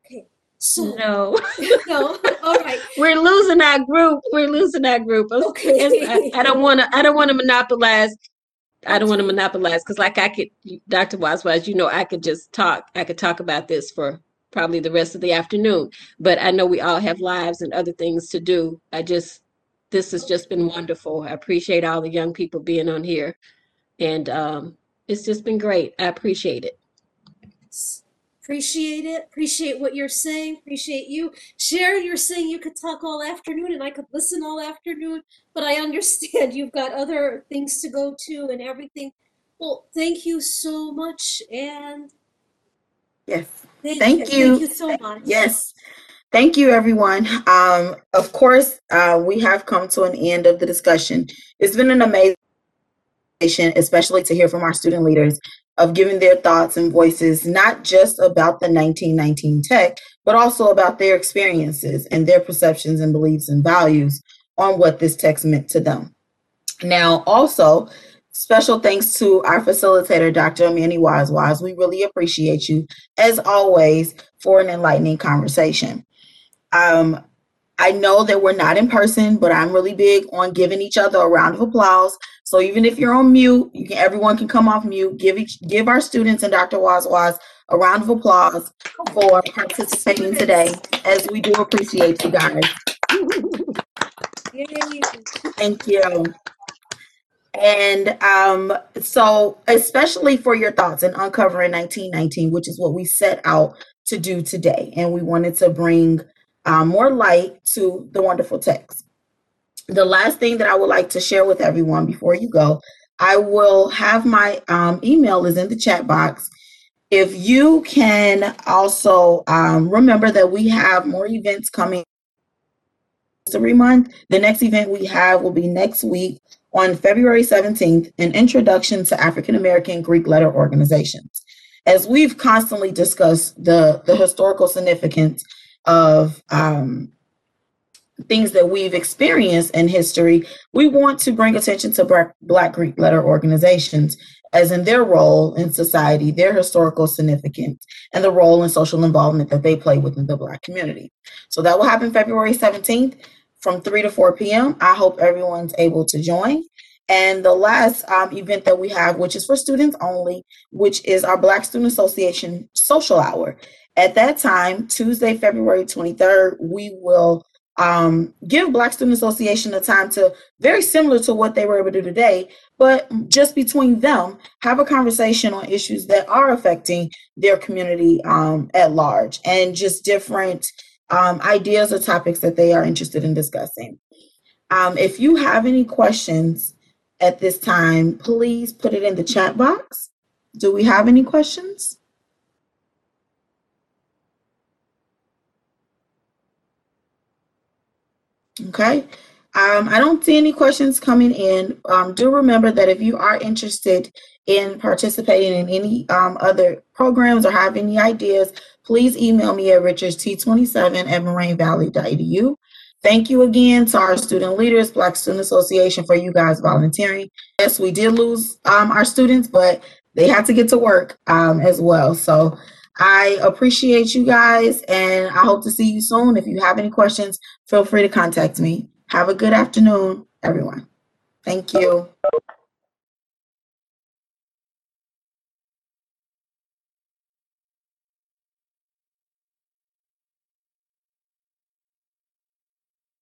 Okay, so No, no, all right. we're losing our group. We're losing our group. It's- Okay. it's- I, I don't want to. I don't want to monopolize. I don't want to monopolize because, like, I could, Dr. Wazwaz, you know, I could just talk. I could talk about this for probably the rest of the afternoon. But I know we all have lives and other things to do. I just, this has just been wonderful. I appreciate all the young people being on here, and um, it's just been great. I appreciate it. Appreciate it. Appreciate what you're saying. Appreciate you. Sharon, you're saying you could talk all afternoon and I could listen all afternoon, but I understand you've got other things to go to and everything. Well, thank you so much. And Yes. thank, Thank you. Thank you so much. Yes. Thank you, everyone. Um, of course, uh, we have come to an end of the discussion. It's been an amazing, session, especially to hear from our student leaders of giving their thoughts and voices, not just about the 1919 tech, but also about their experiences and their perceptions and beliefs and values on what this text meant to them. Now, also, special thanks to our facilitator, Dr. Manny Wazwaz. We really appreciate you, as always, for an enlightening conversation. Um, I know that we're not in person, but I'm really big on giving each other a round of applause. So even if you're on mute, you can everyone can come off mute. Give each give our students and Dr. Wazwaz a round of applause for participating today, as we do appreciate you guys. Yay. Thank you. And um, so, especially for your thoughts in Uncovering 1919, which is what we set out to do today. And we wanted to bring um, more light to the wonderful text. The last thing that I would like to share with everyone before you go, I will have my um, email is in the chat box. If you can also um, remember that we have more events coming History Month. The next event we have will be next week on February 17th, an introduction to African American Greek letter organizations. As we've constantly discussed the, the historical significance of um, things that we've experienced in history, we want to bring attention to Black, Black Greek letter organizations as in their role in society, their historical significance, and the role and social involvement that they play within the Black community. So that will happen February 17th from 3 to 4 p.m. I hope everyone's able to join. And the last um, event that we have, which is for students only, which is our Black Student Association Social Hour. At that time, Tuesday, February 23rd, we will um, give Black Student Association a time to, very similar to what they were able to do today, but just between them, have a conversation on issues that are affecting their community um, at large and just different um, ideas or topics that they are interested in discussing. Um, if you have any questions at this time, please put it in the chat box. Do we have any questions? Okay. Um, I don't see any questions coming in. Um, do remember that if you are interested in participating in any um, other programs or have any ideas, please email me at richardst27 at morainevalley.edu. Thank you again to our student leaders, Black Student Association, for you guys volunteering. Yes, we did lose um, our students, but they had to get to work um, as well. So I appreciate you guys and I hope to see you soon. If you have any questions, feel free to contact me. Have a good afternoon, everyone. Thank you.